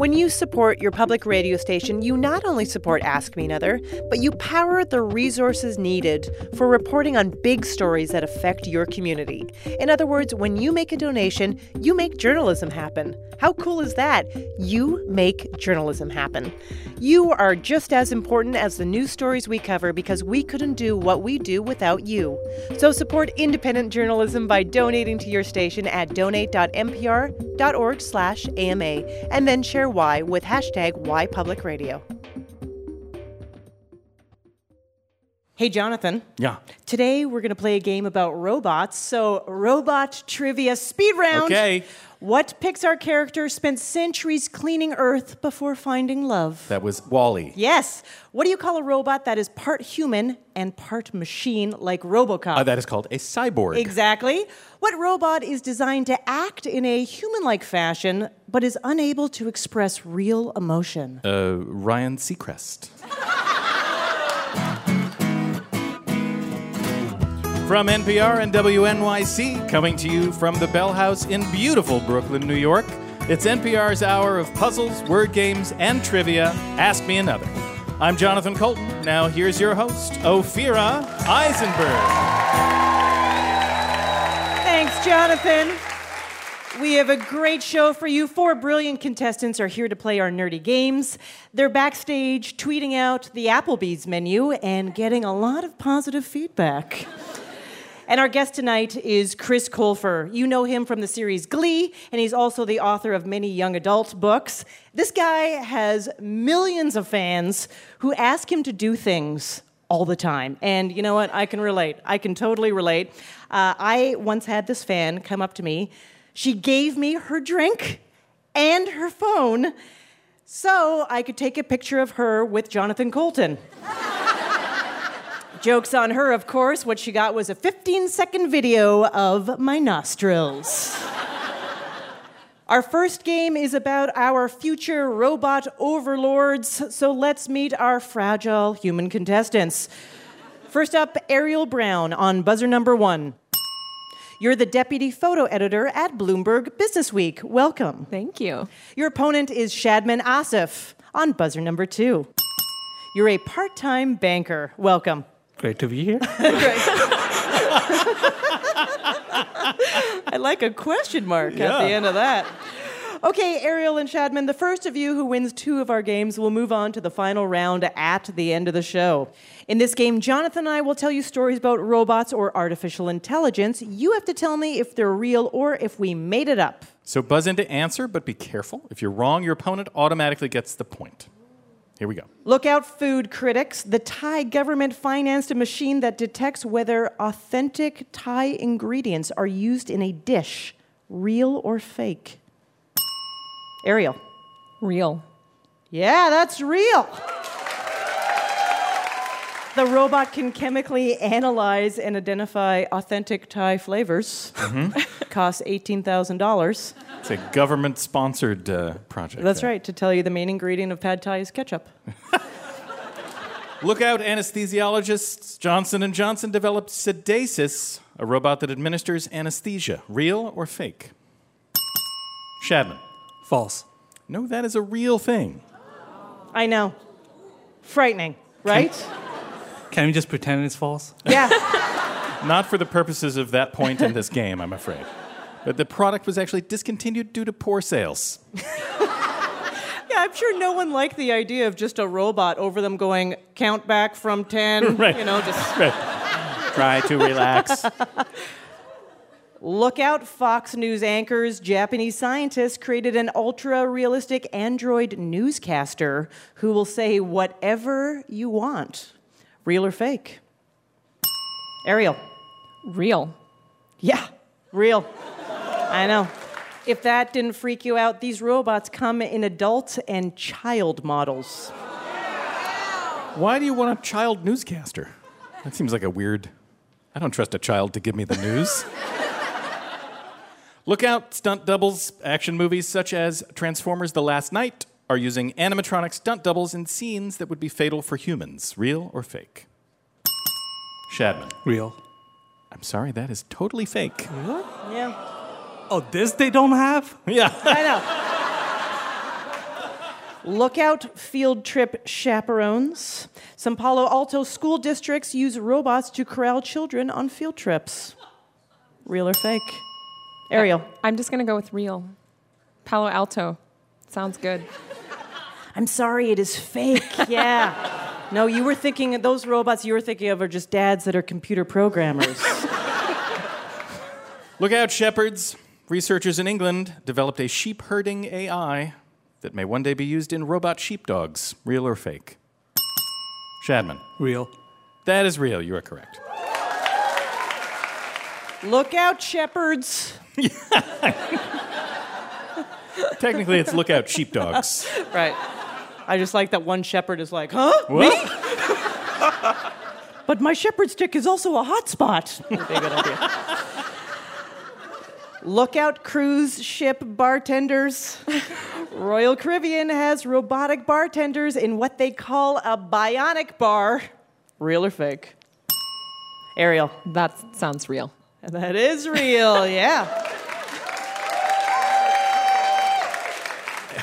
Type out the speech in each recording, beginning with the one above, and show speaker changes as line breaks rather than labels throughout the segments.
When you support your public radio station, you not only support Ask Me Another, but you power the resources needed for reporting on big stories that affect your community. In other words, when you make a donation, you make journalism happen. How cool is that? You make journalism happen. You are just as important as the news stories we cover because we couldn't do what we do without you. So support independent journalism by donating to your station at donate.npr.org/ama and then share why with hashtag Why Public Radio. Hey, Jonathan.
Yeah.
Today we're going to play a game about robots. So, robot trivia speed round.
Okay.
What Pixar character spent centuries cleaning Earth before finding love?
That was WALL-E.
Yes. What do you call a robot that is part human and part machine like Robocop?
Uh, that is called a cyborg.
Exactly. What robot is designed to act in a human like fashion but is unable to express real emotion?
Uh, Ryan Seacrest. From NPR and WNYC, coming to you from the Bell House in beautiful Brooklyn, New York, it's NPR's hour of puzzles, word games, and trivia. Ask Me Another. I'm Jonathan Coulton. Now, here's your host, Ophira Eisenberg.
Thanks, Jonathan. We have a great show for you. Four brilliant contestants are here to play our nerdy games. They're backstage tweeting out the Applebee's menu and getting a lot of positive feedback. And our guest tonight is Chris Colfer. You know him from the series Glee, and he's also the author of many young adult books. This guy has millions of fans who ask him to do things all the time. And you know what? I can relate. I can totally relate. Uh, I once had this fan come up to me. She gave me her drink and her phone so I could take a picture of her with Jonathan Coulton. Joke's on her, of course. What she got was a 15 second video of my nostrils. Our first game is about our future robot overlords, so let's meet our fragile human contestants. First up, Ariel Brown on buzzer number one. You're the deputy photo editor at Bloomberg Businessweek. Welcome.
Thank you.
Your opponent is Shadman Asif on buzzer number two. You're a part time banker. Welcome.
Great to be here.
I like a question mark at the end of that. Okay, Ariel and Shadman, the first of you who wins two of our games will move on to the final round at the end of the show. In this game, Jonathan and I will tell you stories about robots or artificial intelligence. You have to tell me if they're real or if we made it up.
So buzz in to answer, but be careful. If you're wrong, your opponent automatically gets the point. Here we go.
Look out, food critics. The Thai government financed a machine that detects whether authentic Thai ingredients are used in a dish, real or fake. Ariel.
Real.
Yeah, that's real. The robot can chemically analyze and identify authentic Thai flavors. Costs $18,000.
It's a government sponsored uh, project.
That's
there.
right, to tell you the main ingredient of pad Thai is ketchup.
Look out, anesthesiologists. Johnson and Johnson developed Sedasys, a robot that administers anesthesia. Real or fake? Shadman.
False.
No, that is a real thing.
I know. Frightening, right?
Can we just pretend it's false?
yeah.
Not for the purposes of that point in this game, I'm afraid. But the product was actually discontinued due to poor sales.
Yeah, I'm sure no one liked the idea of just a robot over them going, count back from 10.
Right.
You know, just
Try to relax.
look out, Fox News anchors. Japanese scientists created an ultra realistic android newscaster who will say whatever you want, real or fake. Ariel.
Real.
Yeah, real. I know. If that didn't freak you out, these robots come in adult and child models.
Why do you want a child newscaster? That seems like a weird. I don't trust a child to give me the news. Look out, stunt doubles. Action movies such as Transformers The Last Knight are using animatronic stunt doubles in scenes that would be fatal for humans. Real or fake? Shadman.
Real.
I'm sorry, that is totally fake.
Yeah,
Oh, this they don't have?
Yeah.
I know. Lookout field trip chaperones. Some Palo Alto school districts use robots to corral children on field trips. Real or fake? Ariel.
I'm just going to go with real. Palo Alto. Sounds good.
I'm sorry, it is fake. Yeah. No, you were thinking those robots you were thinking of are just dads that are computer programmers.
Look out, shepherds. Researchers in England developed a sheep herding AI that may one day be used in robot sheepdogs. Real or fake? Shadman.
Real.
That is real. You are correct.
Look out, shepherds.
Technically, it's look out, sheepdogs.
Right. I just like that one shepherd is like, huh?
What?
But my shepherd stick is also a hotspot. Would be a good idea. Lookout cruise ship bartenders. Royal Caribbean has robotic bartenders in what they call a bionic bar. Real or fake? Ariel.
That sounds real.
That is real, yeah.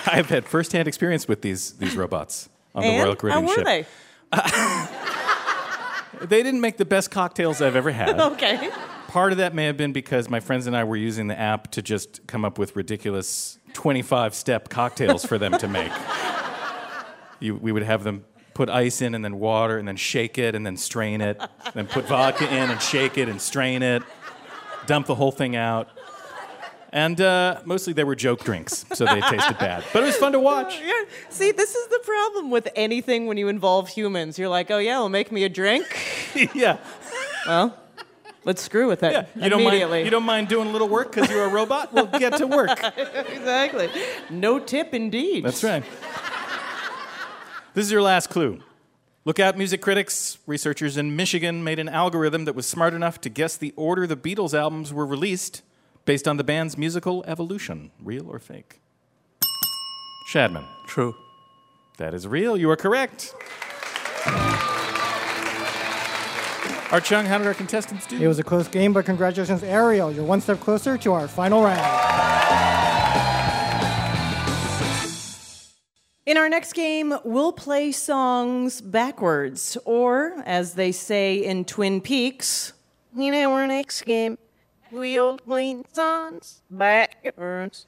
I've had firsthand experience with these, these robots on the Royal Caribbean
how were
ship.
they?
They didn't make the best cocktails I've ever had.
Okay.
Part of that may have been because my friends and I were using the app to just come up with ridiculous 25 step cocktails for them to make. You, we would have them put ice in and then water and then shake it and then strain it, then put vodka in and shake it and strain it, dump the whole thing out. And uh, mostly they were joke drinks, so they tasted bad. But it was fun to watch.
Yeah. See, this is the problem with anything when you involve humans. You're like, oh yeah, well, make me a drink.
yeah.
Well, let's screw with it
yeah. You don't,
immediately.
mind, you don't mind doing a little work because you're a robot? We'll get to work.
exactly. No tip, indeed.
That's right. This is your last clue. Look out, music critics. Researchers in Michigan made an algorithm that was smart enough to guess the order the Beatles albums were released based on the band's musical evolution. Real or fake? Shadman.
True.
That is real. You are correct. Art Chung, how did our contestants do?
It was a close game, but congratulations, Ariel. You're one step closer to our final round.
In our next game, we'll play songs backwards, or as they say in Twin Peaks, you know, we're in our next game, we'll play songs backwards.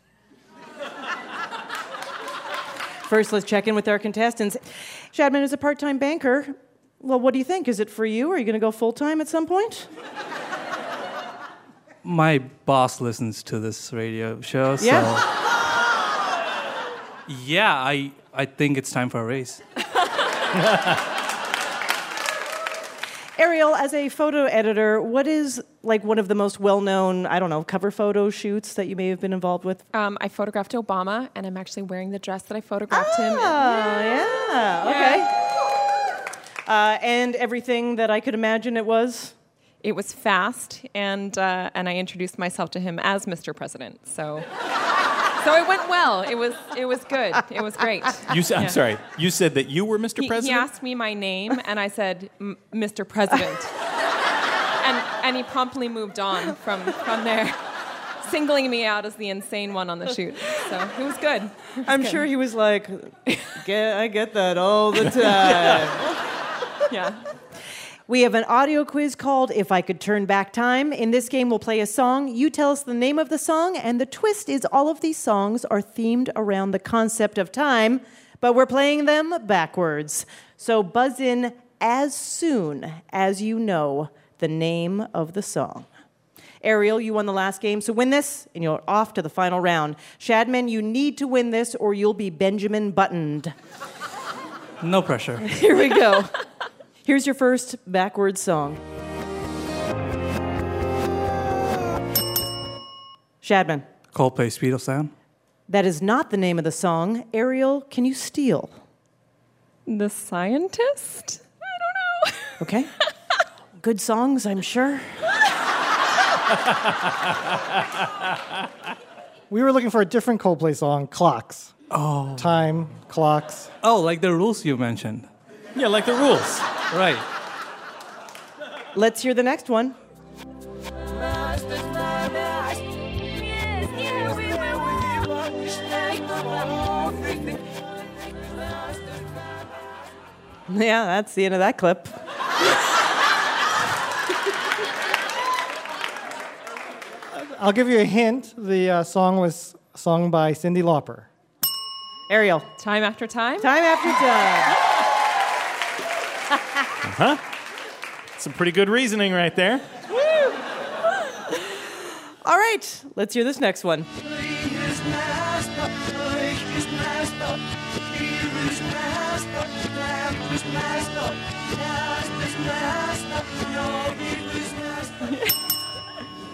First, let's check in with our contestants. Shadman is a part time banker. Well, what do you think? Is it for you? Are you going to go full time at some point?
My boss listens to this radio show, so
Yeah.
yeah, I I think it's time for a race.
Ariel, as a photo editor, what is like one of the most well known, I don't know, cover photo shoots that you may have been involved with?
Um, I photographed Obama, and I'm actually wearing the dress that I photographed him. in.
Oh, yeah. Okay. Uh, and everything that I could imagine it was?
It was fast, and uh, and I introduced myself to him as Mr. President. So, so it went well. It was it was good. It was great.
You said, I'm
Yeah.
sorry. You said that you were Mr.
He, he asked me my name, and I said, "M- "Mr. President," and and he promptly moved on from from there, singling me out as the insane one on the shoot. So it was good. It was
I'm
good.
sure he was like, get, I get that all the time.
Yeah.
We have an audio quiz called If I Could Turn Back Time. In this game, we'll play a song. You tell us the name of the song, and the twist is all of these songs are themed around the concept of time, but we're playing them backwards. So buzz in as soon as you know the name of the song. Ariel, you won the last game, so win this, and you're off to the final round. Shadman, you need to win this, or you'll be Benjamin Buttoned.
No pressure.
Here we go. Here's your first backwards song. Shadman,
Coldplay Speed of Sound.
that is not the name of the song. Ariel, can you steal?
The scientist? I don't know.
Okay. Good songs, I'm sure.
We were looking for a different Coldplay song, Clocks. Oh. Time, clocks.
Oh, like the rules you mentioned.
Yeah, like the rules.
Right.
Let's hear the next one. Yeah, that's the end of that clip.
I'll give you a hint. The uh, song was sung by Cyndi Lauper.
Ariel,
Time after time.
time after time.
Some pretty good reasoning right there.
All right, let's hear this next one.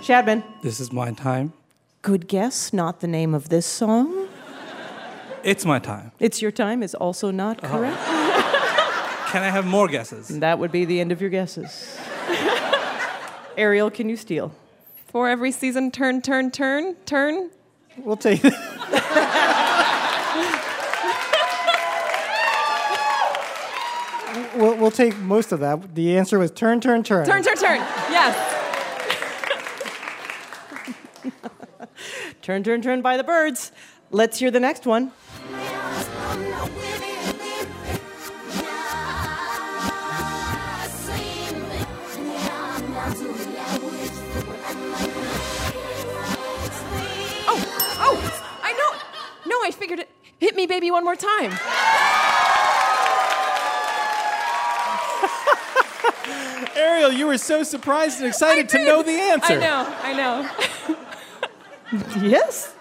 Shadman,
This is my time.
good guess, not the name of this song.
It's my time.
It's Your Time is also not oh. correct.
Can I have more guesses?
That would be the end of your guesses. Ariel, can you steal?
For every season, turn, turn, turn, turn.
We'll take we'll, we'll take most of that. The answer was turn, turn, turn.
Turn, turn, turn. Yes.
Turn, turn, turn by the Byrds. Let's hear the next one.
I figured it. Hit me, baby, one more time.
Ariel, you were so surprised and excited to know the answer.
I know, I know.
Yes,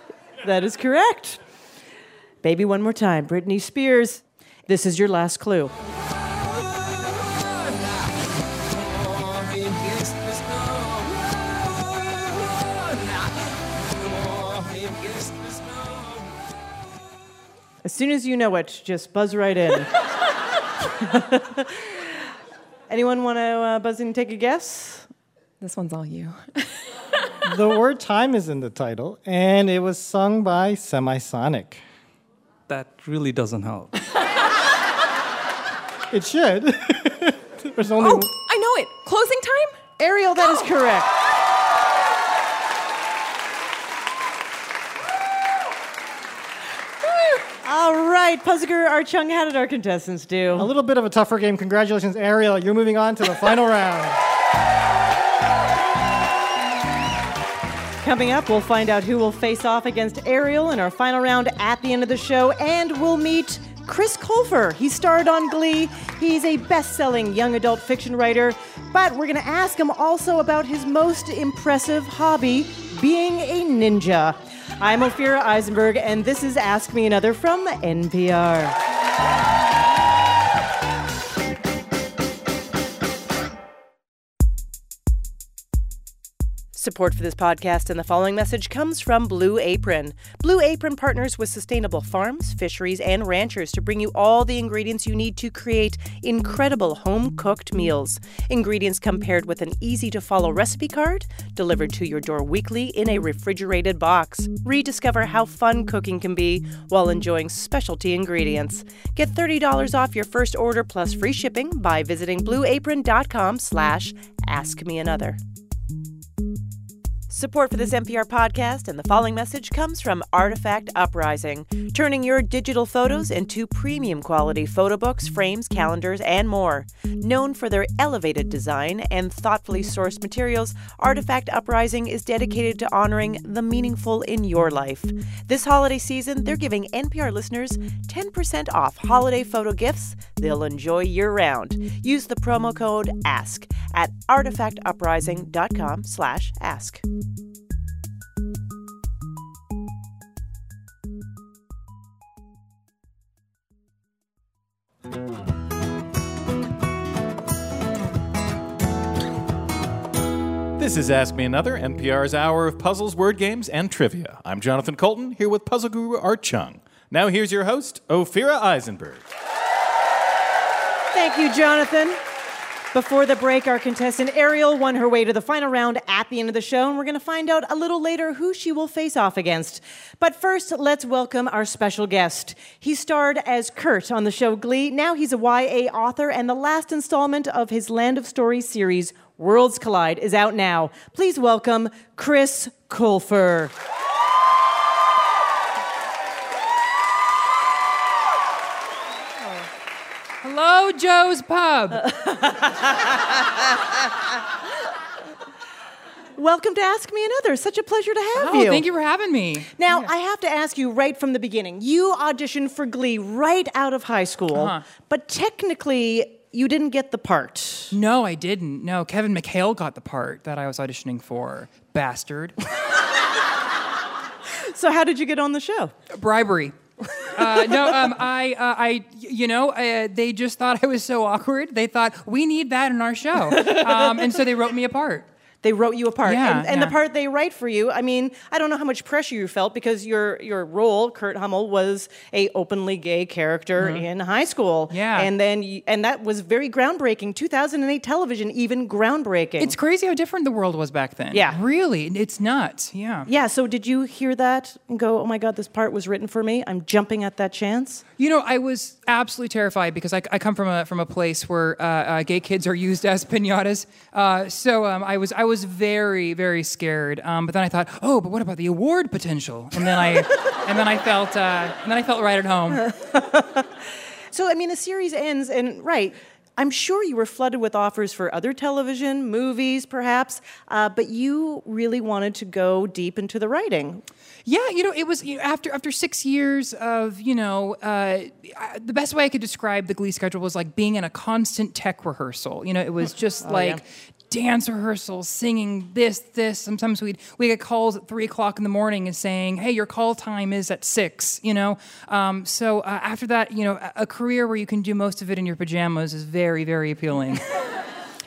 that is correct. Baby, one more time. Britney Spears. This is your last clue. As soon as you know it, just buzz right in. Anyone want to uh, buzz in and take a guess?
This one's all you.
The word time is in the title, and it was sung by Semisonic.
That really doesn't help.
It should. There's only
Oh, I know it. Closing time?
Ariel, that is correct. All right, Puzzler Art Chung, how did our contestants do?
a little bit of a tougher game. Congratulations, Ariel. You're moving on to the final round.
Coming up, we'll find out who will face off against Ariel in our final round at the end of the show, and we'll meet Chris Colfer. He starred on Glee. He's a best selling young adult fiction writer, but we're going to ask him also about his most impressive hobby being a ninja. I'm Ophira Eisenberg, and this is Ask Me Another from NPR. Support for this podcast and the following message comes from Blue Apron. Blue Apron partners with sustainable farms, fisheries, and ranchers to bring you all the ingredients you need to create incredible home cooked meals. Ingredients compared with an easy to follow recipe card delivered to your door weekly in a refrigerated box. Rediscover how fun cooking can be while enjoying specialty ingredients. Get $30 off your first order plus free shipping by visiting blueapron.com slash askmeanother. Support for this NPR podcast and the following message comes from Artifact Uprising, turning your digital photos into premium quality photo books, frames, calendars, and more. Known for their elevated design and thoughtfully sourced materials, Artifact Uprising is dedicated to honoring the meaningful in your life. This holiday season, they're giving NPR listeners 10% off holiday photo gifts they'll enjoy year round. Use the promo code ASK at artifactuprising.com
This is Ask Me Another, NPR's hour of puzzles, word games, and trivia. I'm Jonathan Coulton, here with puzzle guru Art Chung. Now here's your host, Ophira Eisenberg.
Thank you, Jonathan. Before the break, our contestant Ariel won her way to the final round at the end of the show, and we're going to find out a little later who she will face off against. But first, let's welcome our special guest. He starred as Kurt on the show Glee. Now he's a YA author, and the last installment of his Land of Stories series, Worlds Collide, is out now. Please welcome Chris Colfer.
Hello, Joe's Pub.
Welcome to Ask Me Another. Such a pleasure to have
Oh,
you.
thank you for having me.
Now, I have to ask you right from the beginning. You auditioned for Glee right out of high school,
Uh-huh.
but technically, you didn't get the part.
No, I didn't. No, Kevin McHale got the part that I was auditioning for. Bastard.
So, how did you get on the show?
Bribery. Uh, no, um, I, uh, I, you know, uh, they just thought I was so awkward. They thought we need that in our show, um, and so they wrote me a part.
They wrote you a part,
Yeah,
and, and the part they write for you. I mean, I don't know how much pressure you felt because your your role, Kurt Hummel, was a openly gay character in high school.
Mm-hmm. Yeah.
and then you, and that was very groundbreaking. 2008 television, even groundbreaking.
It's crazy how different the world was back then.
Yeah.
really, it's nuts. Yeah.
yeah. So, did you hear that and go, "Oh my God, this part was written for me"? I'm jumping at that chance.
You know, I was absolutely terrified because I, I come from a from a place where uh, uh, gay kids are used as pinatas. Uh, so um, I was I was very very scared. Um, but then I thought, oh, but what about the award potential? And then I and then I felt uh, and then I felt right at home.
So, I mean, the series ends, and right, I'm sure you were flooded with offers for other television, movies, perhaps, uh, but you really wanted to go deep into the writing.
Yeah, you know, it was you know, after after six years of you know, uh, I- the best way I could describe the Glee schedule was like being in a constant tech rehearsal. You know, it was just like dance rehearsals, singing this, this. Sometimes we'd we get calls at three o'clock in the morning and saying, "Hey, your call time is at 6, You know, um, so uh, after that, you know, a, career where you can do most of it in your pajamas is very, very appealing.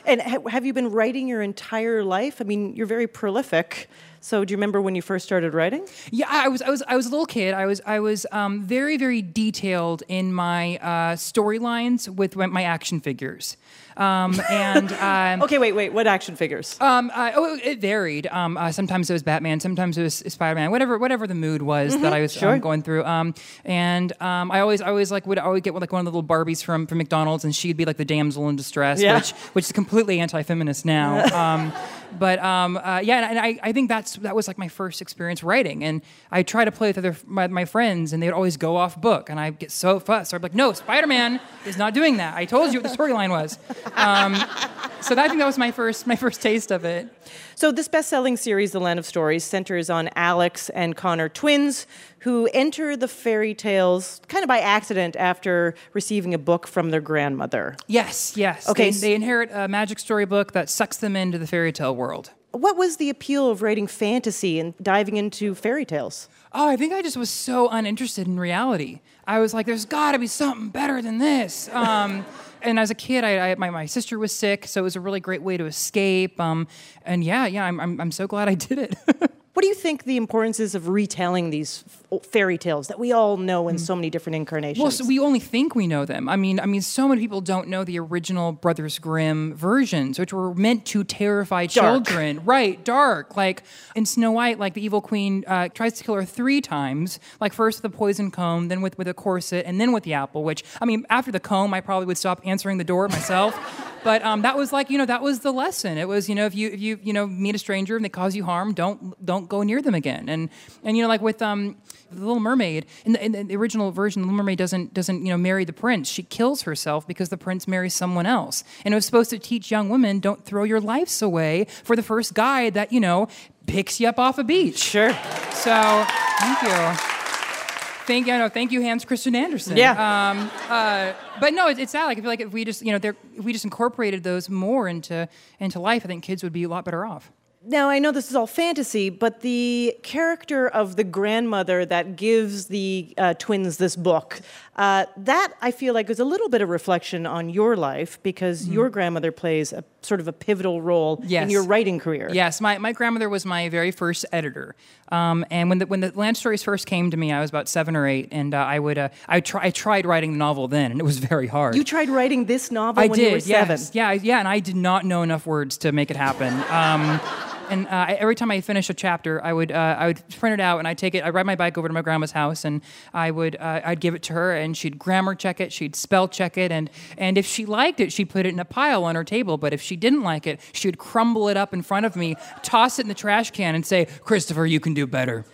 And ha- have you been writing your entire life? I mean, you're very prolific. So, do you remember when you first started writing?
Yeah, I was I was I was a little kid. I was I was um, very very detailed in my uh, storylines with my action figures, um, and um,
Okay, wait, wait. What action figures?
um, uh, oh, it varied. Um, uh, sometimes it was Batman, sometimes it was Spider Man, whatever whatever the mood was that I was um, going through. Um, and um, I always I always like would always get like one of the little Barbies from from McDonald's, and she'd be like the damsel in distress,
Yeah.
which which is completely anti feminist now. um, but um, uh, yeah, and I, I think that's that was like my first experience writing, and I try to play with other my, my friends, and they would always go off book, and I get so fussed. So I'm like, no, Spider Man is not doing that. I told you what the storyline was. Um, so that, I think that was my first my first taste of it.
So, this best selling series, The Land of Stories, centers on Alex and Connor, twins who enter the fairy tales kind of by accident after receiving a book from their grandmother.
Yes, yes.
Okay,
They, they inherit a magic storybook that sucks them into the fairy tale world.
What was the appeal of writing fantasy and diving into fairy tales?
Oh, I think I just was so uninterested in reality. I was like, there's got to be something better than this. Um, and as a kid, I, I, my, my sister was sick, so it was a really great way to escape. Um, and yeah, yeah, I'm, I'm, I'm so glad I did it.
What do you think the importance is of retelling these f- fairy tales that we all know in so many different incarnations?
Well, so we only think we know them. I mean, I mean, so many people don't know the original Brothers Grimm versions, which were meant to terrify
Dark.
children. Right, dark. Like in Snow White, like the evil queen uh, tries to kill her three times. Like first with the poison comb, then with with a corset, and then with the apple. Which I mean, after the comb, I probably would stop answering the door myself. but um, that was like you know that was the lesson. It was you know if you if you you know meet a stranger and they cause you harm, don't don't go near them again. And and you know like with um the Little Mermaid in the, in the original version, the Little Mermaid doesn't doesn't you know marry the prince. She kills herself because the prince marries someone else. And it was supposed to teach young women don't throw your lives away for the first guy that you know picks you up off a beach.
sure.
So thank you. Thank you, no, thank you, Hans Christian Andersen.
Yeah.
Um, uh, but no, it's, it's sad. Like I feel like if we just, you know, if we just incorporated those more into into life, I think kids would be a lot better off.
Now, I know this is all fantasy, but the character of the grandmother that gives the uh, twins this book, uh, that I feel like is a little bit of reflection on your life because your grandmother plays a sort of a pivotal role in
Mm-hmm.
Your writing career.
Yes, my, my grandmother was my very first editor. Um, and when the when the land stories first came to me, I was about seven or eight, and uh, I would uh, I try I tried writing the novel then, and it was very hard.
You tried writing this novel
I
when
did,
you were seven.
yes, yeah, yeah, and I did not know enough words to make it happen. Um, and uh, I- every time I finished a chapter, I would uh, I would print it out and I'd take it. I'd ride my bike over to my grandma's house and I would uh, I'd give it to her and she'd grammar check it, she'd spell check it, and and if she liked it, she'd put it in a pile on her table. But if she didn't like it, she would crumble it up in front of me, toss it in the trash can, and say, "Christopher, you can do better."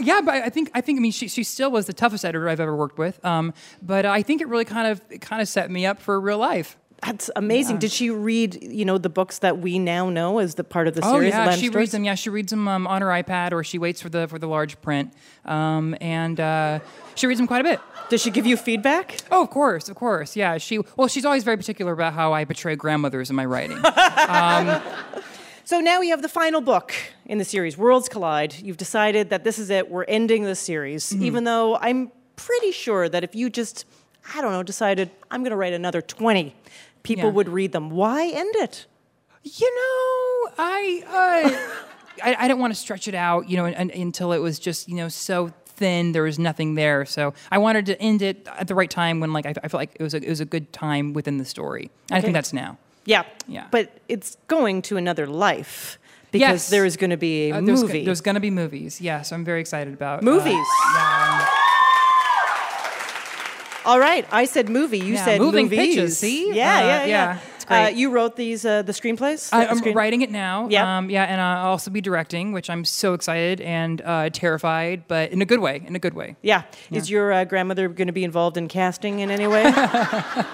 yeah, but I think I think I mean she she still was the toughest editor I've ever worked with. Um, but I think it really kind of it kind of set me up for real life.
That's amazing. Did she read, you know, the books that we now know as the part of the series?
Oh
yeah,
she reads them. Yeah, she reads them um, on her iPad, or she waits for the for the large print, um, and uh, she reads them quite a bit.
Does she give you feedback?
Oh, of course, of course. Yeah, she well, she's always very particular about how I portray grandmothers in my writing.
So now we have the final book in the series, Worlds Collide. You've decided that this is it. We're ending the series,
Mm-hmm.
even though I'm pretty sure that if you just, I don't know, decided I'm going to write another 20, people
Yeah.
would read them. Why end it?
you know, I uh, I, I didn't want to stretch it out, you know, un, until it was just you know so thin there was nothing there. So I wanted to end it at the right time when like I, I felt like it was a, it was a good time within the story. And I think that's now.
Yeah.
Yeah.
But it's going to another life because
Yes.
there is going to be a
Uh, there's,
movie.
There's going to be movies. Yes, yeah, so I'm very excited about uh,
Movies.
yeah.
All right, I said movie. You
Yeah,
said
moving
movies.
pictures, see?
Yeah,
Uh,
yeah, yeah.
yeah, it's great.
Uh, you wrote these, uh, the screenplays.
I, I'm
screen-
writing it now.
Yep.
Um, yeah, and I'll also be directing, which I'm so excited and uh, terrified, but in a good way. In a good way.
Yeah. Is your uh, grandmother going to be involved in casting in any way?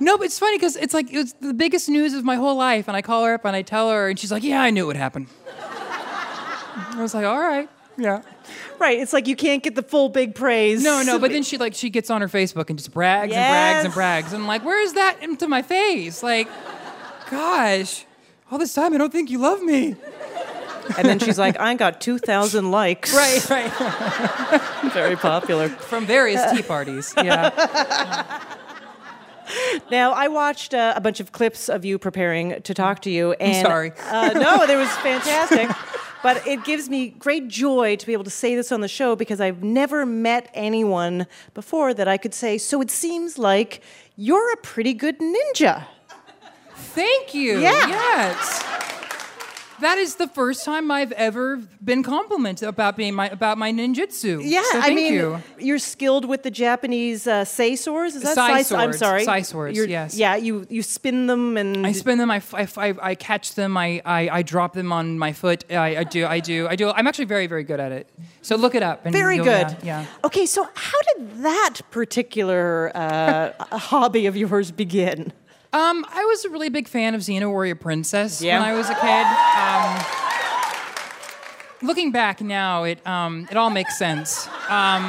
No, but it's funny because it's like it's the biggest news of my whole life, and I call her up and I tell her, and she's like, "Yeah, I knew it would happen." I was like, "All right, yeah."
right. It's like you can't get the full big praise.
No, no, but then she like she gets on her Facebook and just brags and brags and brags, and I'm like, "Where's that into my face?" Like, gosh, all this time I don't think you love me.
And then she's like, I got 2,000 likes.
Right, right.
Very popular.
From various tea parties. Yeah.
Now, I watched uh, a bunch of clips of you preparing to talk to you. And,
sorry.
Uh, no, it was fantastic. But it gives me great joy to be able to say this on the show because I've never met anyone before that I could say, so it seems like you're a pretty good ninja.
Thank you.
Yeah.
Yes. That is the first time I've ever been complimented about being my about my ninjutsu.
Yeah,
so
I mean,
you.
are skilled with the Japanese uh, sai swords. Is that
Sai
sai- I'm sorry,
sai swords,
You're-
yes.
Yeah, you you spin them and
I spin them. I, I I- I catch them. I, I, I drop them on my foot. I, I do. I do. I do. I'm actually very very good at it. So look it up. And
Very good.
Yeah. yeah.
Okay, so how did that particular uh, hobby of yours begin?
Um, I was a really big fan of Xena Warrior Princess
Yeah.
when I was a kid. Um, looking back now, it um, it all makes sense. Um,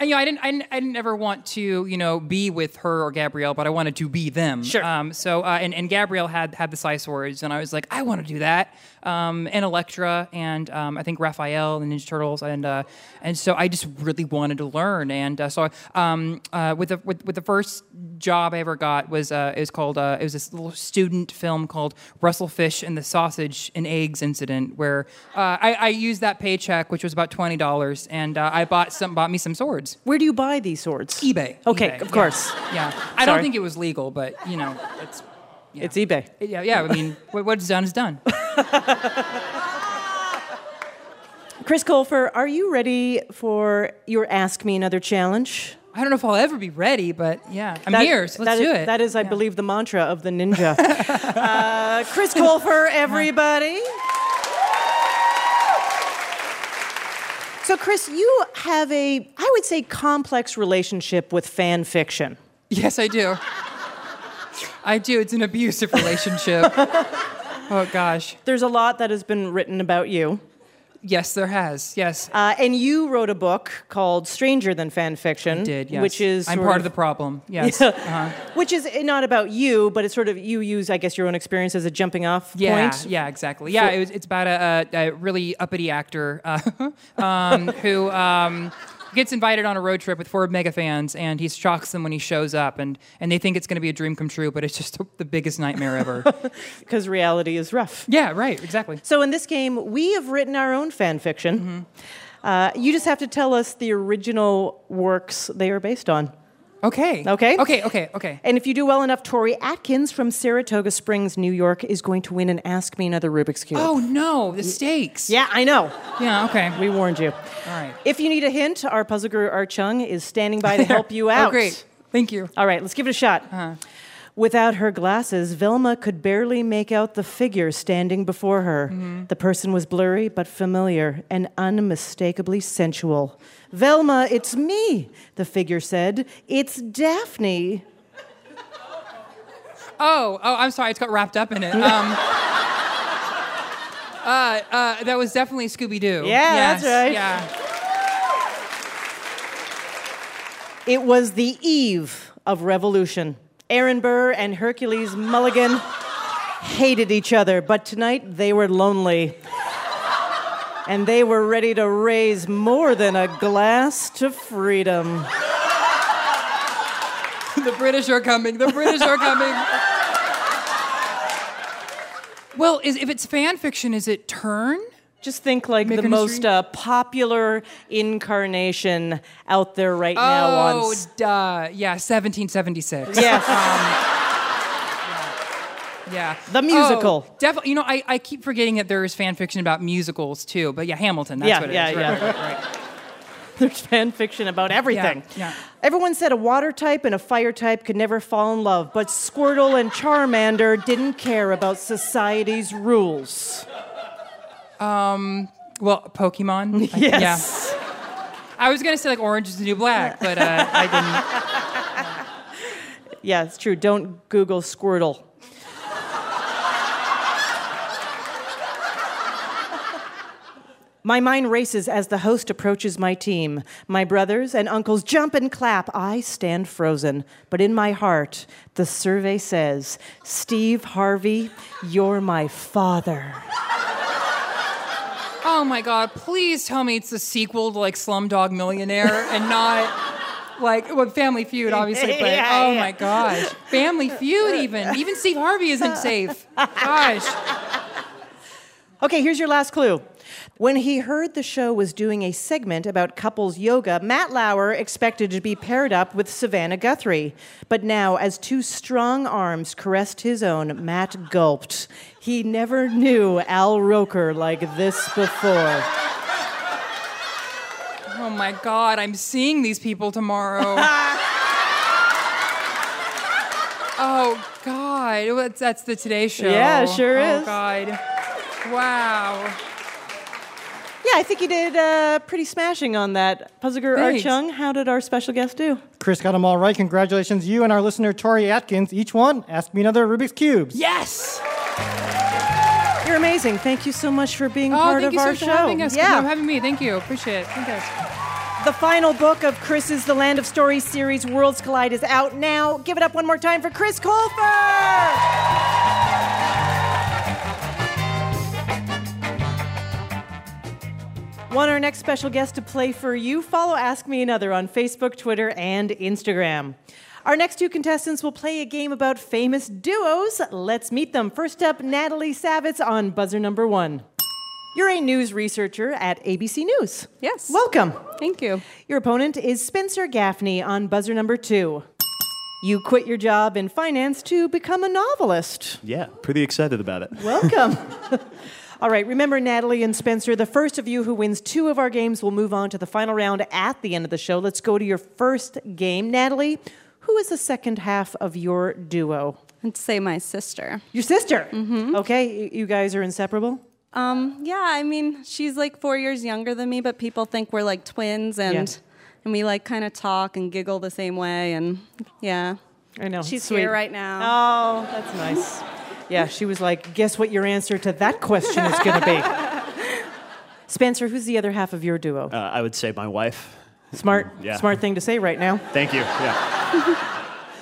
you know, I didn't, I didn't, I didn't ever want to, you know, be with her or Gabrielle, but I wanted to be them.
Sure.
Um, so, uh, and, and Gabrielle had had the swords, and I was like, I want to do that. Um, and Elektra, and um, I think Raphael, and Ninja Turtles, and uh, and so I just really wanted to learn. And uh, so, um, uh, with the with, with the first job I ever got was uh, it was called uh, it was this little student film called Russell Fish and the Sausage and Eggs Incident, where uh, I, I used that paycheck, which was about twenty dollars, and uh, I bought some bought me some swords.
Where do you buy these swords?
eBay.
Okay,
eBay,
of course.
Yeah, I don't think it was legal, but you know, it's
It's eBay.
yeah, yeah. I mean, what- what's done is done.
Chris Colfer, are you ready for your Ask Me Another challenge?
I don't know if I'll ever be ready, but yeah, I'm
That-
here, so let's
that
do
is-
it.
That is, I
Yeah.
believe, the mantra of the ninja. uh, Chris Colfer, everybody. So, Chris, you have a, I would say, complex relationship with fan fiction.
Yes, I do. I do. It's an abusive relationship. oh gosh.
There's a lot that has been written about you.
Yes, there has. Yes,
Uh, and you wrote a book called Stranger Than Fan Fiction.
I did. Yes.
Which is
I'm part of the problem. Yes.
Yeah.
Uh-huh.
Which is not about you, but it's sort of you use, I guess, your own experience as a jumping off
Yeah,
point.
yeah, exactly. Yeah, it was, it's about a, a, a really uppity actor uh, um, who um, gets invited on a road trip with four mega fans, and he shocks them when he shows up, and, and they think it's going to be a dream come true, but it's just the biggest nightmare ever.
Because reality is rough.
yeah, right, exactly.
So in this game, we have written our own fan fiction.
Mm-hmm.
Uh, you just have to tell us the original works they are based on.
Okay.
Okay.
Okay, okay, okay.
And if you do well enough, Tori Atkins from Saratoga Springs, New York, is going to win an Ask Me Another Rubik's Cube.
Oh, no, the stakes.
Yeah, I know.
Yeah, okay.
We warned you.
All right.
If you need a hint, our puzzle guru Art Chung is standing by to help you out.
Oh, great. Thank you.
All right, let's give it a shot.
Uh-huh.
Without her glasses, Velma could barely make out the figure standing before her. The person was blurry but familiar and unmistakably sensual. Velma, it's me, the figure said. It's Daphne.
Oh, oh, I'm sorry. It's got wrapped up in it. Um, uh, uh, that was definitely Scooby Doo.
Yeah, that's right.
Yeah.
It was the eve of revolution. Aaron Burr and Hercules Mulligan hated each other, but tonight they were lonely. And they were ready to raise more than a glass to freedom.
the British are coming. The British are coming. well, is, if it's fan fiction, is it Turn?
Just think like the most uh, popular incarnation out there right now
oh,
on.
duh. Yeah, 1776.
Yes.
Yeah.
The musical.
Oh, definitely. You know, I, I keep forgetting that there is fan fiction about musicals too. But yeah, Hamilton. That's
Yeah,
what it is.
yeah,
Right,
yeah.
right, right.
There's fan fiction about everything.
yeah.
Everyone said a water type and a fire type could never fall in love, but Squirtle and Charmander didn't care about society's rules.
Well, Pokemon. I-
Yes.
Yeah. I was gonna say like Orange is the New Black, but uh, I didn't.
Yeah, it's true. Don't Google Squirtle. My mind races as the host approaches my team. My brothers and uncles jump and clap. I stand frozen. But in my heart, the survey says Steve Harvey, you're my father.
Oh my God! Please tell me it's a sequel to like Slumdog Millionaire and not like well, Family Feud, obviously. But
Yeah,
oh
yeah.
my gosh, Family Feud even even Steve Harvey isn't safe. Gosh.
Okay, here's your last clue. When he heard the show was doing a segment about couples yoga, Matt Lauer expected to be paired up with Savannah Guthrie. But now, as two strong arms caressed his own, Matt gulped. He never knew Al Roker like this before.
Oh my God! I'm seeing these people tomorrow. oh God! That's, that's the Today Show.
Yeah, sure
oh,
is.
God. Wow.
Yeah, I think he did uh, pretty smashing on that. Puzzler
Thanks.
Art Chung, how did our special guest do?
Chris got them all right. Congratulations, you and our listener Tori Atkins. Each one, ask me another Rubik's cubes.
Yes.
You're amazing. Thank you so much for being
Oh,
part
thank you so much for having us.
Yeah.
for having me. Thank you. Appreciate it. Thank you.
The final book of Chris's The Land of Stories series, Worlds Collide, is out now. Give it up one more time for Chris Colfer! Want our next special guest to play for you? Follow Ask Me Another on Facebook, Twitter, and Instagram. Our next two contestants will play a game about famous duos. Let's meet them. First up, Natalie Savitz on buzzer number one. You're a news researcher at ABC News.
Yes.
Welcome.
Thank you.
Your opponent is Spencer Gaffney on buzzer number two. You quit your job in finance to become a novelist.
Yeah, pretty excited about it.
Welcome. All right, remember, Natalie and Spencer, the first of you who wins two of our games will move on to the final round at the end of the show. Let's go to your first game. Natalie, who is the second half of your duo?
I'd say my sister.
Your sister. Mm-hmm. Okay, you guys are inseparable?
Um, yeah, I mean, she's like four years younger than me, but people think we're like twins, and
Yeah.
and we like kind of talk and giggle the same way, and yeah.
I know.
She's
sweet.
here right now.
Oh, that's nice. Yeah, she was like, guess what your answer to that question is going to be? Spencer, who's the other half of your duo?
Uh, I would say my wife.
Smart,
yeah.
smart thing to say right now.
Thank you. Yeah.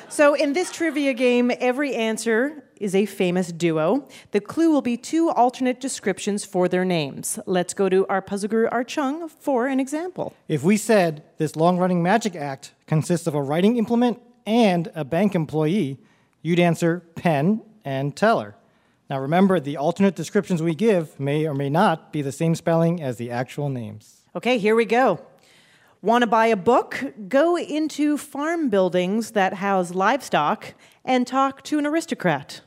So, in this trivia game, every answer is a famous duo. The clue will be two alternate descriptions for their names. Let's go to our puzzle guru, Art Chung, for an example.
If we said this long running magic act consists of a writing implement and a bank employee, you'd answer pen and teller. Now remember, the alternate descriptions we give may or may not be the same spelling as the actual names.
Okay, here we go. Want to buy a book? Go into farm buildings that house livestock and talk to an aristocrat.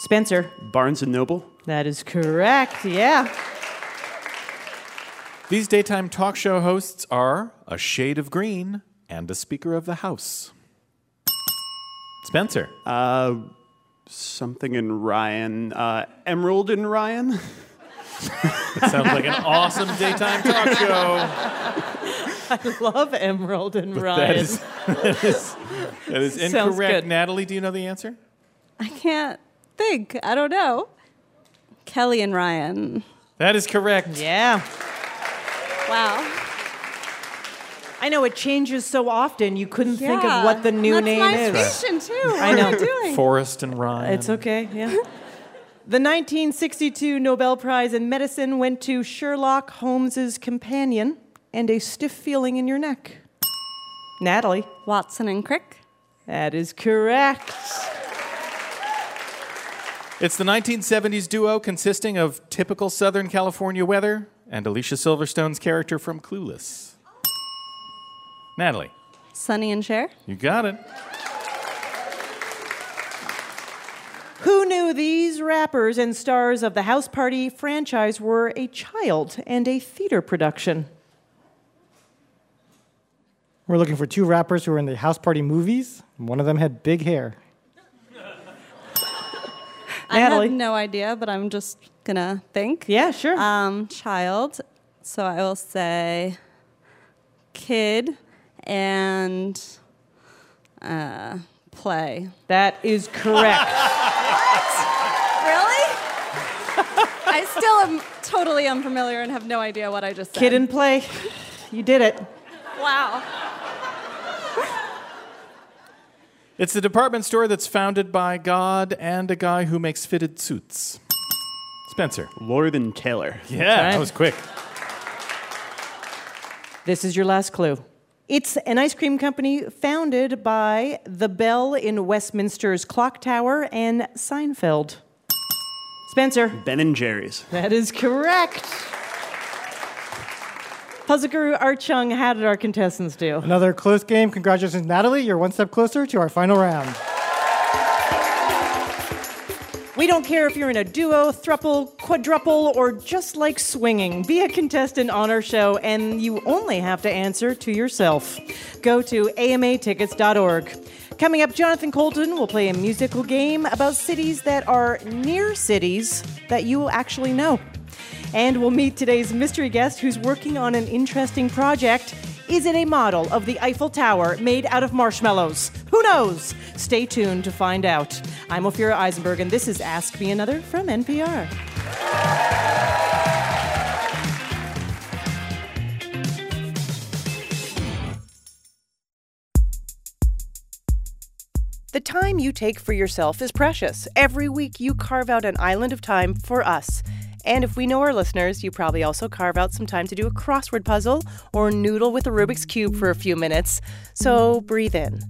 Spencer,
Barnes and Noble.
that is correct. Yeah.
These daytime talk show hosts are a shade of green and a Speaker of the House. Spencer.
Uh, something in Ryan. Uh, Emerald in Ryan.
that Sounds like an awesome daytime talk show.
I love Emerald and
That
Ryan.
is, that is, that is incorrect.
good.
Natalie, do you know the answer?
I can't think. I don't know. Kelly and Ryan.
That is correct.
yeah.
Wow.
I know it changes so often, you couldn't think of what the new
That's
name
my
is.
station too. What
I
am
know.
I doing?
Forrest and Ryan.
It's okay, yeah. The 1962 Nobel Prize in Medicine went to Sherlock Holmes's companion and a stiff feeling in your neck. Natalie,
Watson and Crick.
that is correct.
It's the 1970s duo consisting of typical Southern California weather and Alicia Silverstone's character from Clueless. Natalie,
Sonny and Cher.
you got it.
Who knew these rappers and stars of the House Party franchise were a child and a theater production?
We're looking for two rappers who were in the House Party movies. One of them had big hair.
I
Natalie.
have no idea, but I'm just gonna think.
Yeah, sure.
Um, child. So I will say kid and uh, play.
that is correct.
Really? I still am totally unfamiliar and have no idea what I just said.
Kid and play. You did it.
Wow.
It's the department store that's founded by God and a guy who makes fitted suits. Spencer.
Lord and Taylor.
Yeah,
right.
that was quick.
This is your last clue. It's an ice cream company founded by the Bell in Westminster's Clock Tower and Seinfeld. Spencer.
Ben and Jerry's.
That is correct. Puzzle Guru Art Chung, how did our contestants do?
Another close game. Congratulations, Natalie. You're one step closer to our final round.
We don't care if you're in a duo, thruple, quadruple, or just like swinging. Be a contestant on our show, and you only have to answer to yourself. Go to amatickets.org. Coming up, Jonathan Coulton will play a musical game about cities that are near cities that you will actually know. And we'll meet today's mystery guest who's working on an interesting project. Is it a model of the Eiffel Tower made out of marshmallows? Who knows? Stay tuned to find out. I'm Ophira Eisenberg, and this is Ask Me Another from NPR. The time you take for yourself is precious. Every week, you carve out an island of time for us. And if we know our listeners, you probably also carve out some time to do a crossword puzzle or noodle with a Rubik's Cube for a few minutes. So breathe in,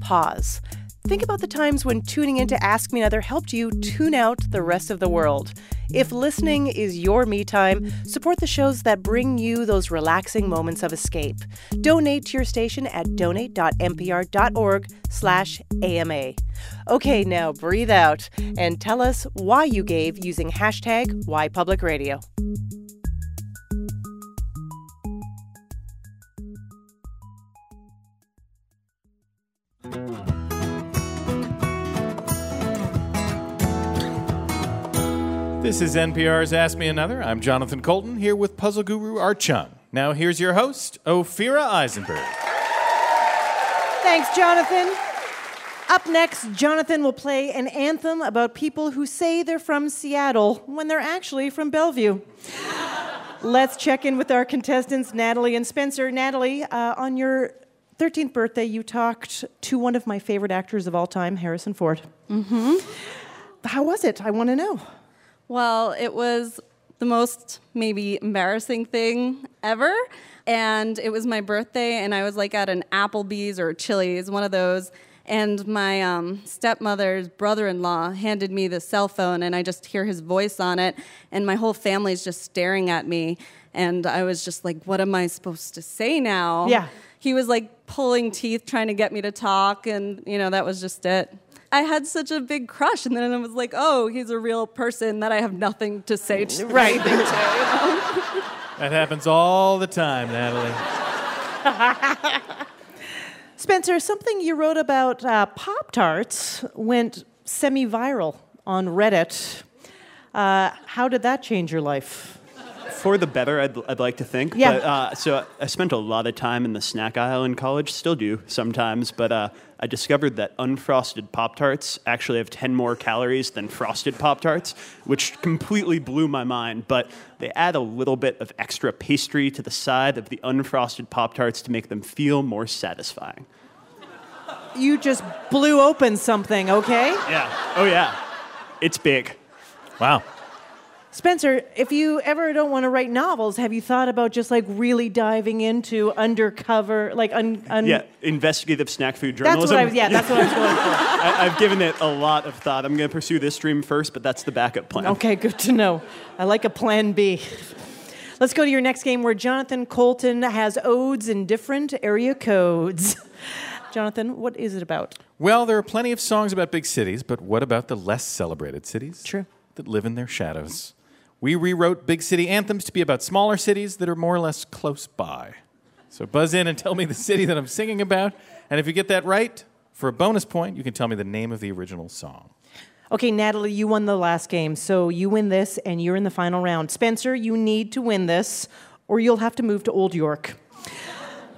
pause. Think about the times when tuning in to Ask Me Another helped you tune out the rest of the world. If listening is your me time, support the shows that bring you those relaxing moments of escape. Donate to your station at donate.npr.org/ama. Okay, now breathe out and tell us why you gave using hashtag WhyPublicRadio.
This is NPR's Ask Me Another. I'm Jonathan Coulton here with puzzle guru Art Chung. Now here's your host, Ophira Eisenberg.
Thanks, Jonathan. Up next, Jonathan will play an anthem about people who say they're from Seattle when they're actually from Bellevue. Let's check in with our contestants, Natalie and Spencer. Natalie, uh, on your 13th birthday, you talked to one of my favorite actors of all time, Harrison Ford. Mm-hmm. How was it? I want to know.
Well, it was the most maybe embarrassing thing ever. And it was my birthday, and I was like at an Applebee's or Chili's, one of those. And my um, stepmother's brother in law handed me the cell phone, and I just hear his voice on it, and my whole family's just staring at me. And I was just like, what am I supposed to say now?
Yeah.
He was like pulling teeth trying to get me to talk, and you know, that was just it. I had such a big crush, and then I was like, oh, he's a real person that I have nothing to say to.
Right.
anything to, you know?
That happens all the time, Natalie.
Spencer, something you wrote about uh, Pop Tarts went semi viral on Reddit. Uh, how did that change your life?
For the better, I'd, I'd like to think.
Yeah.
But, uh, so I spent a lot of time in the snack aisle in college, still do sometimes, but uh, I discovered that unfrosted Pop Tarts actually have 10 more calories than frosted Pop Tarts, which completely blew my mind. But they add a little bit of extra pastry to the side of the unfrosted Pop Tarts to make them feel more satisfying.
You just blew open something, okay?
Yeah. Oh, yeah. It's big.
Wow.
Spencer, if you ever don't want to write novels, have you thought about just like really diving into undercover, like un, un
Yeah, investigative snack food
That's
journalism.
what I was. Yeah, that's what I was going for.
I, I've given it a lot of thought. I'm going to pursue this dream first, but that's the backup plan.
Okay, good to know. I like a plan B. Let's go to your next game where Jonathan Coulton has odes in different area codes. Jonathan, what is it about?
Well, there are plenty of songs about big cities, but what about the less celebrated cities?
True.
That live in their shadows. We rewrote big city anthems to be about smaller cities that are more or less close by. So buzz in and tell me the city that I'm singing about. And if you get that right, for a bonus point, you can tell me the name of the original song.
Okay, Natalie, you won the last game, so you win this and you're in the final round. Spencer, you need to win this or you'll have to move to Old York.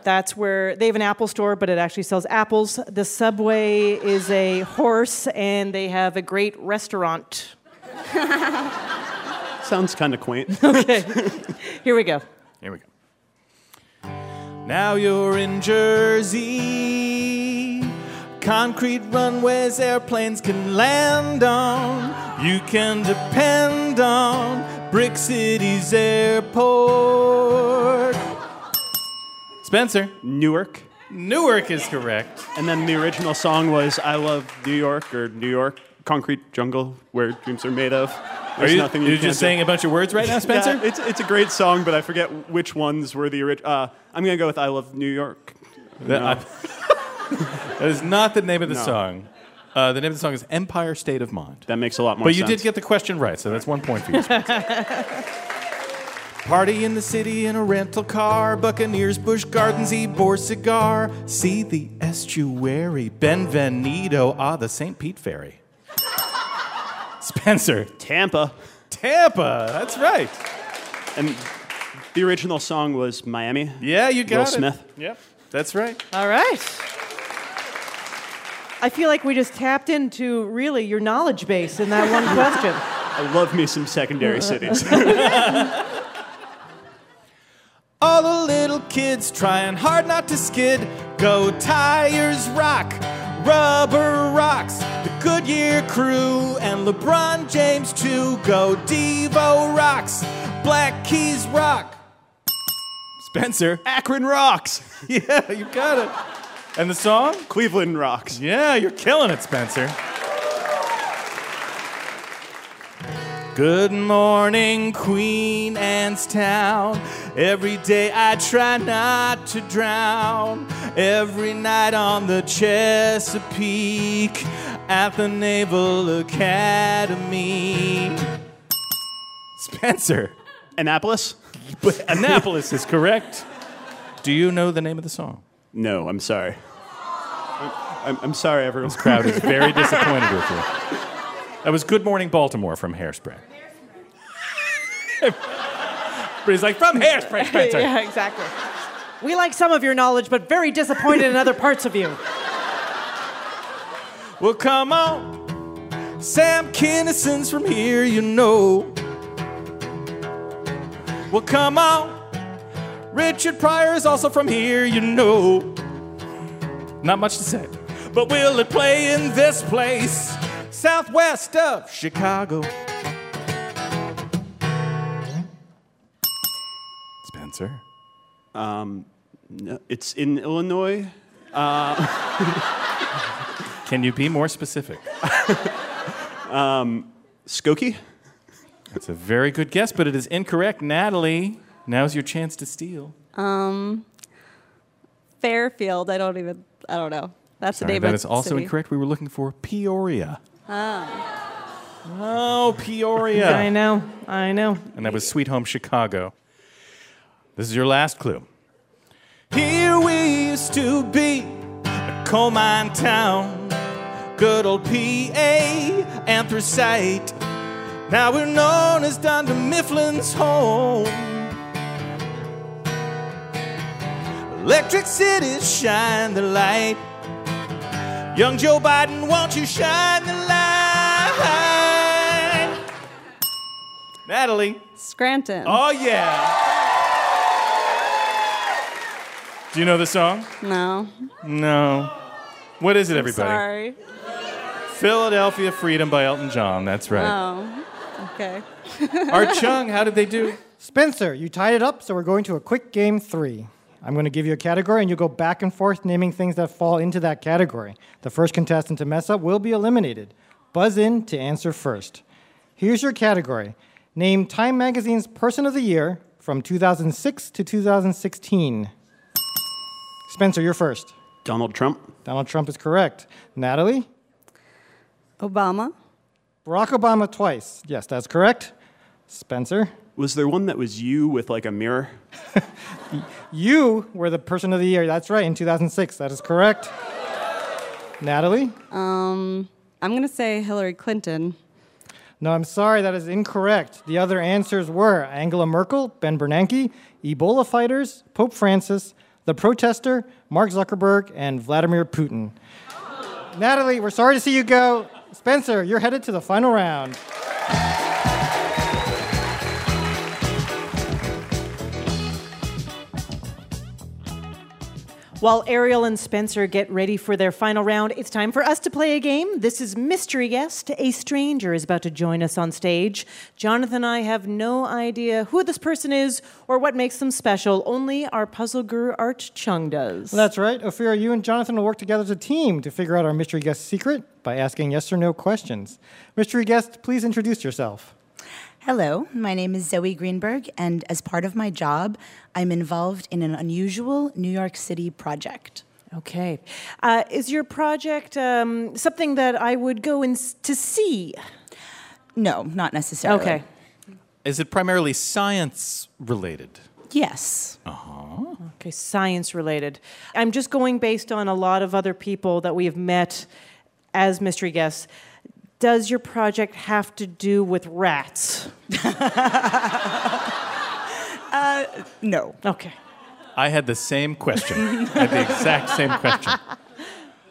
That's where they have an Apple store, but it actually sells apples. The subway is a horse, and they have a great restaurant.
Sounds kind of quaint. Okay.
Here we go.
Here we go. Now you're in Jersey. Concrete runways airplanes can land on. You can depend on Brick City's airport. Spencer,
Newark.
Newark is correct.
And then the original song was I Love New York or New York, Concrete Jungle, where dreams are made of.
Are you,
nothing you
you're
can't
just
do.
saying a bunch of words right now, Spencer?
Yeah, it's, it's a great song, but I forget which ones were the original. Uh, I'm going to go with I Love New York.
That,
No.
I- that is not the name of the
No.
song. Uh, the name of the song is Empire State of Mind.
That makes a lot more
But you
sense.
did get the question right, so that's one point for you. Party in the city in a rental car, Buccaneers, Busch Gardens, Ybor cigar. See the estuary, Benvenido, ah, the St. Pete Ferry. Spencer,
Tampa.
Tampa, that's right.
And the original song was Miami.
Yeah, you got
Will
it.
Smith.
Yep, that's right.
All right. I feel like we just tapped into really your knowledge base in that one question.
I love me some secondary cities.
All the little kids trying hard not to skid. Go tires rock, rubber rocks. The Goodyear crew and LeBron James too. Go Devo rocks, Black Keys rock. Spencer.
Akron rocks.
Yeah, you got it. And the song?
Cleveland rocks.
Yeah, you're killing it, Spencer. Good morning, Queen Anne's Town. Every day I try not to drown. Every night on the Chesapeake at the Naval Academy. Spencer.
Annapolis?
But Annapolis is correct. Do you know the name of the song?
No, I'm sorry. I'm, I'm sorry, everyone.
This crowd is very disappointed with you. That was Good Morning Baltimore from Hairspray. but he's like, from Hairspray, Spencer.
yeah, exactly. We like some of your knowledge, but very disappointed in other parts of you.
Well, come on. Sam Kinison's from here, you know. Well, come on. Richard Pryor is also from here, you know. Not much to say. But will it play in this place, southwest of Chicago? Spencer?
Um, no, it's in Illinois.
Uh, Can you be more specific?
Um, Skokie?
That's a very good guess, but it is incorrect. Natalie, now's your chance to steal.
Um, Fairfield. I don't even. I don't know. That's the
Sorry,
name
that
of
is also
city.
incorrect. We were looking for Peoria. Oh,
I
Peoria.
I know, I know.
And that was Sweet Home Chicago. This is your last clue. Here we used to be, a coal mine town. Good old PA, anthracite. Now we're known as Dunder Mifflin's home. Electric cities shine the light. Young Joe Biden, won't you shine the light? Natalie.
Scranton.
Oh, yeah. Do you know the song?
No.
No. What is it, everybody?
Sorry.
Philadelphia Freedom by Elton John. That's right.
Oh. Okay.
Art Chung, how did they do?
Spencer, you tied it up, so we're going to a quick game three. I'm going to give you a category, and you go back and forth naming things that fall into that category. The first contestant to mess up will be eliminated. Buzz in to answer first. Here's your category Name Time Magazine's Person of the Year from 2006 to 2016. Spencer, you're first.
Donald Trump.
Donald Trump is correct. Natalie?
Obama.
Barack Obama twice. Yes, that's correct. Spencer?
Was there one that was you with like a mirror?
You were the person of the year. That's right, in 2006. That is correct. Natalie?
Um, I'm going to say Hillary Clinton.
No, I'm sorry, that is incorrect. The other answers were Angela Merkel, Ben Bernanke, Ebola fighters, Pope Francis, the protester, Mark Zuckerberg, and Vladimir Putin. Natalie, we're sorry to see you go. Spencer, you're headed to the final round.
While Ariel and Spencer get ready for their final round, it's time for us to play a game. This is Mystery Guest. A stranger is about to join us on stage. Jonathan and I have no idea who this person is or what makes them special. Only our puzzle guru Art Chung does.
That's right. Ophira, you and Jonathan will work together as a team to figure out our mystery guest secret by asking yes or no questions. Mystery guest, please introduce yourself.
Hello, my name is Zoe Greenberg, and as part of my job, I'm involved in an unusual New York City project.
Okay. Uh, is your project um, something that I would go in s- to see?
No, not necessarily.
Okay.
Is it primarily science related?
Yes.
Okay, science related. I'm just going based on a lot of other people that we have met as mystery guests. Does your project have to do with rats?
No.
Okay.
I had the same question. I had the exact same question.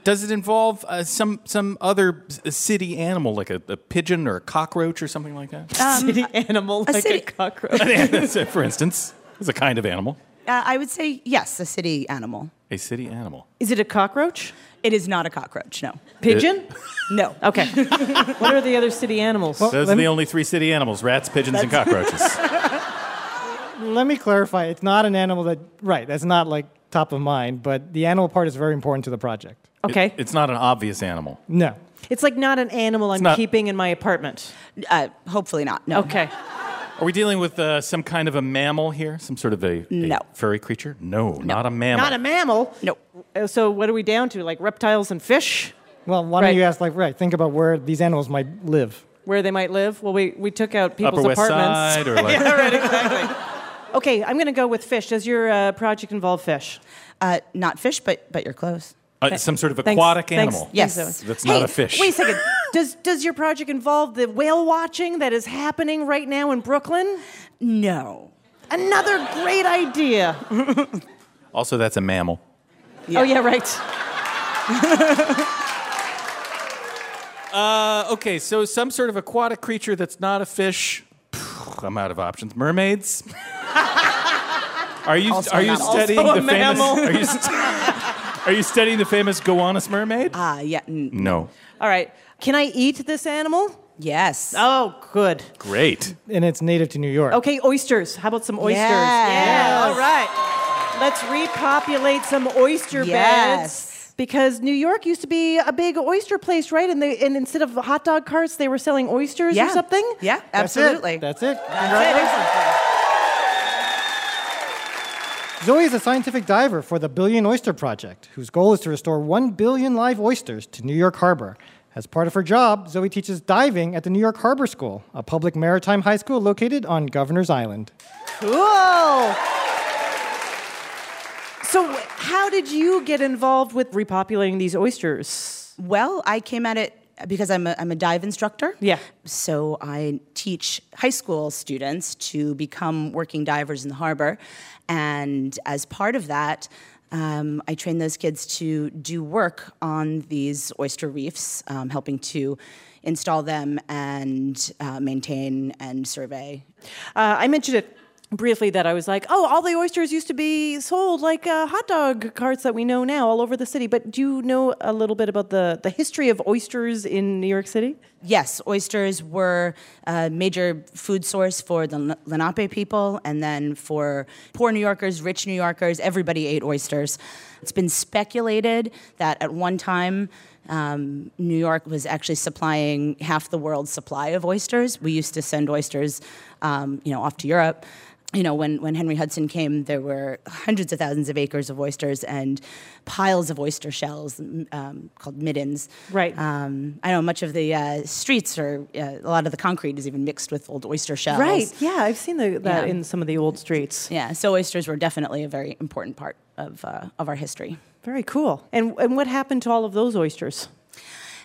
Does it involve uh, some some other city animal, like a, a pigeon or a cockroach or something like that?
city animal like
city-
a cockroach.
For instance, it's a kind of animal.
Uh, I would say yes, a city animal.
A city animal.
Is it a cockroach?
It is not a cockroach, no.
Pigeon?
No.
Okay. what are the other city animals?
Those
let
are
me-
the only three city animals: rats, pigeons, and cockroaches.
Let me clarify. It's not an animal that, right, that's not like top of mind, but the animal part is very important to the project.
okay.
It- it's not an obvious animal.
No.
it's like not an animal I'm
not-
keeping in my apartment.
Uh, hopefully not, no.
Okay.
Are we dealing with uh, some kind of a mammal here? Some sort of a, a
No.
furry creature? No, not a mammal.
Not a mammal.
No.
Uh, So what are we down to? Like reptiles and fish?
Well, why
Right.
don't you ask, like, right, think about where these animals might live.
Where they might live? Well, we, we took out people's
Upper West
apartments.
Side or like
yeah, right, exactly. okay, I'm going to go with fish. Does your uh, project involve fish?
Uh, not fish, but, but you're close.
Uh, some sort of aquatic
thanks-
animal.
Yes.
thanks, Zoe.
That's
Hey,
not a fish.
Wait a second. does does your project involve the whale watching that is happening right now in Brooklyn?
No.
Another great idea.
Also, that's a mammal.
Oh yeah, right.
Uh, okay, so some sort of aquatic creature that's not a fish. I'm out of options. Mermaids. Are you
Also
are you
not- also
studying
a
the famous?
mammal.
Are you, st- are you studying the famous Gowanus mermaid?
Ah, yeah. n-
no.
All right. Can I eat this animal?
yes.
Oh, good.
Great.
And it's native to New York.
Okay, oysters. How about some oysters?
Yes.
Yeah, all right. Let's repopulate some oyster
Yes.
beds. Because New York used to be a big oyster place, right? And, they, and instead of hot dog carts, they were selling oysters
Yeah.
or something?
Yeah,
That's
absolutely.
It. That's it.
That's
Zoe is a scientific diver for the Billion Oyster Project, whose goal is to restore 1 billion live oysters to New York Harbor. As part of her job, Zoe teaches diving at the New York Harbor School, a public maritime high school located on Governor's Island.
Cool. So, how did you get involved with repopulating these oysters?
Well, I came at it because I'm a, I'm a dive instructor.
Yeah.
So I teach high school students to become working divers in the harbor. And as part of that, um, I train those kids to do work on these oyster reefs, um, helping to install them and uh, maintain and survey.
Uh, I mentioned it briefly that I was like, oh, all the oysters used to be sold like uh, hot dog carts that we know now all over the city. But do you know a little bit about the, the history of oysters in New York City?
Yes, oysters were a major food source for the Lenape people, and then for poor New Yorkers, rich New Yorkers, everybody ate oysters. It's been speculated that at one time, um, New York was actually supplying half the world's supply of oysters. We used to send oysters, um, you know, off to Europe you know, when, when Henry Hudson came, there were hundreds of thousands of acres of oysters and piles of oyster shells um, called middens.
Right.
Um, I know much of the uh, streets are, uh, a lot of the concrete is even mixed with old oyster shells.
Right. Yeah, I've seen the, that
Yeah.
in some of the old streets.
Yeah, so oysters were definitely a very important part of, uh, of our history.
Very cool. And, and what happened to all of those oysters?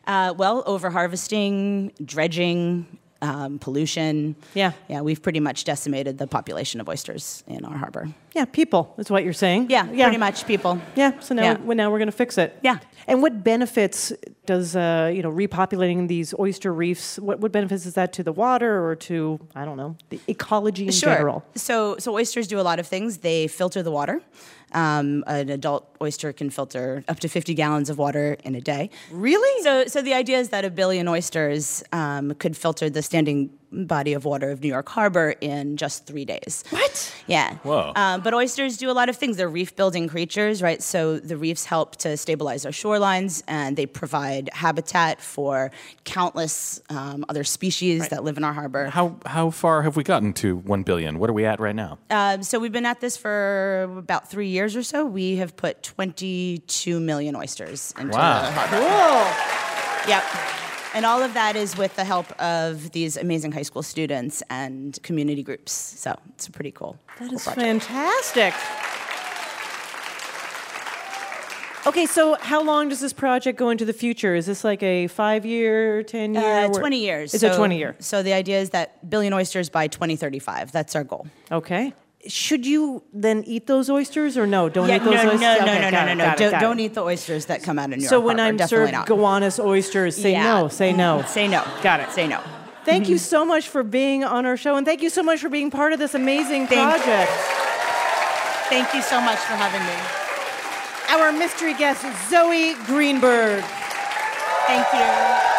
Uh, well, over harvesting, dredging, um, pollution.
Yeah.
Yeah, we've pretty much decimated the population of oysters in our harbor.
Yeah, people is what you're saying.
Yeah, yeah. pretty much people.
Yeah, so now,
Yeah.
well, now we're going to fix it.
Yeah.
And what benefits does uh, you know repopulating these oyster reefs? What, what benefits is that to the water or to I don't know the ecology in
sure.
general?
So, so oysters do a lot of things. They filter the water. Um, an adult oyster can filter up to 50 gallons of water in a day.
Really?
So, so the idea is that a billion oysters um, could filter the standing body of water of New York Harbor in just three days.
What?
Yeah.
Whoa.
Um, but oysters do a lot of things. They're reef building creatures, right? So the reefs help to stabilize our shorelines and they provide habitat for countless um, other species that live in our harbor.
How how far have we gotten to one billion? What are we at right now?
Um, so we've been at this for about three years or so. We have put 22 million oysters into
Wow.
the harbor.
Cool.
Yep. And all of that is with the help of these amazing high school students and community groups. So it's pretty cool.
That
cool
is
project.
fantastic. Okay, so how long does this project go into the future? Is this like a five-year, ten-year?
Uh, 20 years.
It's
so,
a twenty-year.
So the idea is that billion oysters by 2035. That's our goal.
Okay. Should you then eat those oysters or no? Don't eat those
no,
oysters.
no,
Okay,
no, no,
got
no,
it,
no. Don't,
it.
don't eat the oysters that come out of New
So when
Harbor.
I'm served
not.
Gowanus oysters, say
Yeah.
no, say no.
Say no.
Got it.
Say no.
Thank you so much for being on our show, and thank you so much for being part of this amazing
Thank-
project.
Thank you so much for having me.
Our mystery guest, Zoe Greenberg.
Thank you.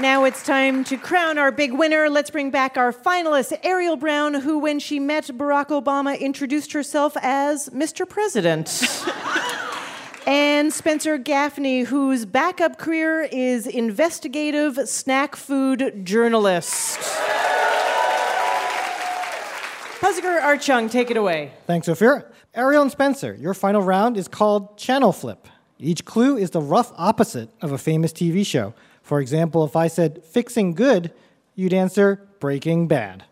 Now it's time to crown our big winner. Let's bring back our finalist, Ariel Brown, who, when she met Barack Obama, introduced herself as Mr. President. and Spencer Gaffney, whose backup career is investigative snack food journalist. Puziker Art Chung, take it away.
Thanks, Ophir. Ariel and Spencer, your final round is called Channel Flip. Each clue is the rough opposite of a famous TV show. For example, if I said fixing good, you'd answer breaking bad.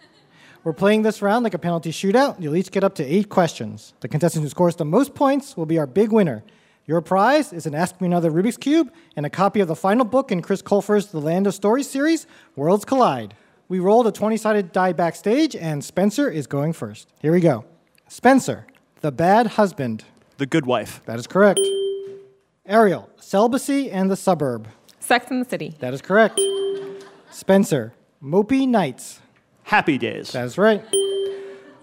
We're playing this round like a penalty shootout. You'll each get up to eight questions. The contestant who scores the most points will be our big winner. Your prize is an Ask Me Another Rubik's Cube and a copy of the final book in Chris Colfer's The Land of Stories series, Worlds Collide. We rolled a 20 sided die backstage, and Spencer is going first. Here we go. Spencer, the bad husband.
The Good Wife.
That is correct. Ariel, celibacy and the suburb.
Sex in the City.
That is correct. Spencer, mopey nights.
Happy Days.
That is right.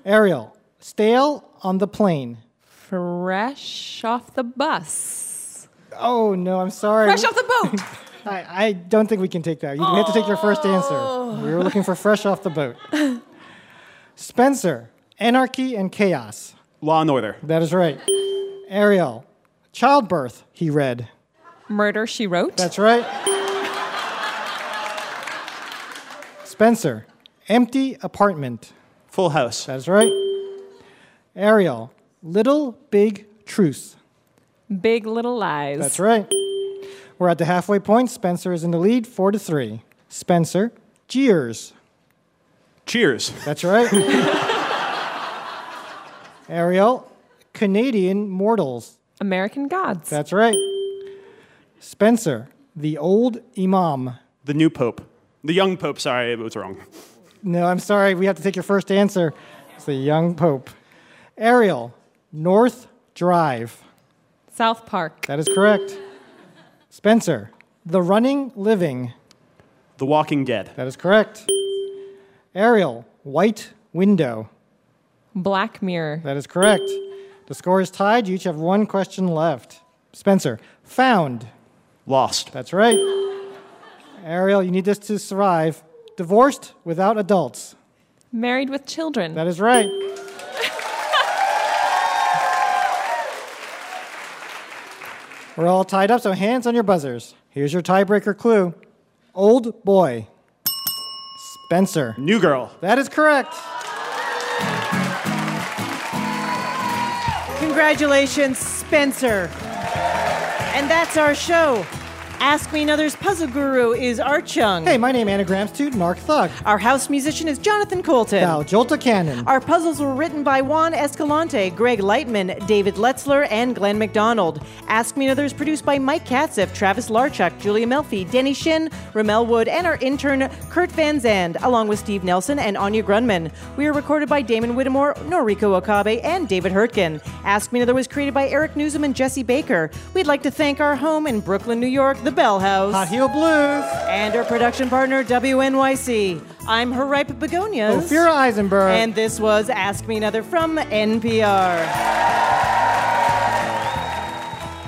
Ariel, stale on the plane.
Fresh off the bus.
Oh no, I'm sorry.
Fresh off the boat.
I, I don't think we can take that. You have to take your first answer. Oh. We were looking for fresh off the boat. Spencer, anarchy and chaos.
Law and Order.
That is right. Ariel, childbirth, he read.
Murder, She Wrote.
That's right. Spencer, empty apartment.
Full House.
That's right. Ariel, little big truce.
Big Little Lies.
That's right. We're at the halfway point. Spencer is in the lead, four to three. Spencer, Cheers.
Cheers.
That's right. Ariel, Canadian mortals.
American Gods.
That's right. Spencer, the old imam.
The new pope. The young pope, sorry, it was wrong.
No, I'm sorry. We have to take your first answer. It's the young pope. Ariel, North Drive.
South Park.
That is correct. Spencer, The Running Living.
The Walking Dead.
That is correct. Ariel, White Window.
Black Mirror.
That is correct. The score is tied. You each have one question left. Spencer, Found.
Lost.
That's right. Ariel, you need this to survive. Divorced without adults.
Married with Children.
That is right. We're all tied up, so hands on your buzzers. Here's your tiebreaker clue Old boy. Spencer.
New Girl.
That is correct.
Congratulations, Spencer. And that's our show. Ask Me Another's puzzle guru is Art Chung.
Hey, my name anagrams to Narc Thug.
Our house musician is Jonathan Coulton.
Thou Jolta Cannon.
Our puzzles were written by Juan Escalante, Greg Lightman, David Letzler, and Glenn McDonald. Ask Me Another is produced by Mike Katzif, Travis Larchuk, Julia Melfi, Denny Shin, Rommel Wood, and our intern Kurt Van Zand, along with Steve Nelson and Anya Grundmann. We are recorded by Damon Whittemore, Noriko Okabe, and David Hurtgen. Ask Me Another was created by Eric Nuzum and Jesse Baker. We'd like to thank our home in Brooklyn, New York, the Bell House.
Hot Heel Blues.
And our production partner, WNYC. I'm her ripe begonias.
Ophira Eisenberg.
And this was Ask Me Another from NPR.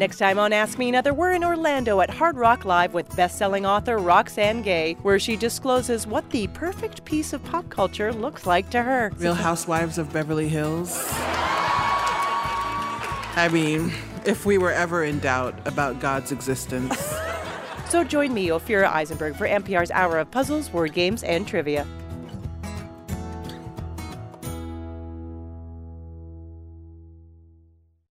Next time on Ask Me Another, we're in Orlando at Hard Rock Live with best-selling author Roxane Gay, where she discloses what the perfect piece of pop culture looks like to her.
Real Housewives of Beverly Hills. I mean, if we were ever in doubt about God's existence.
So join me, Ophira Eisenberg, for NPR's Hour of Puzzles, Word Games, and Trivia.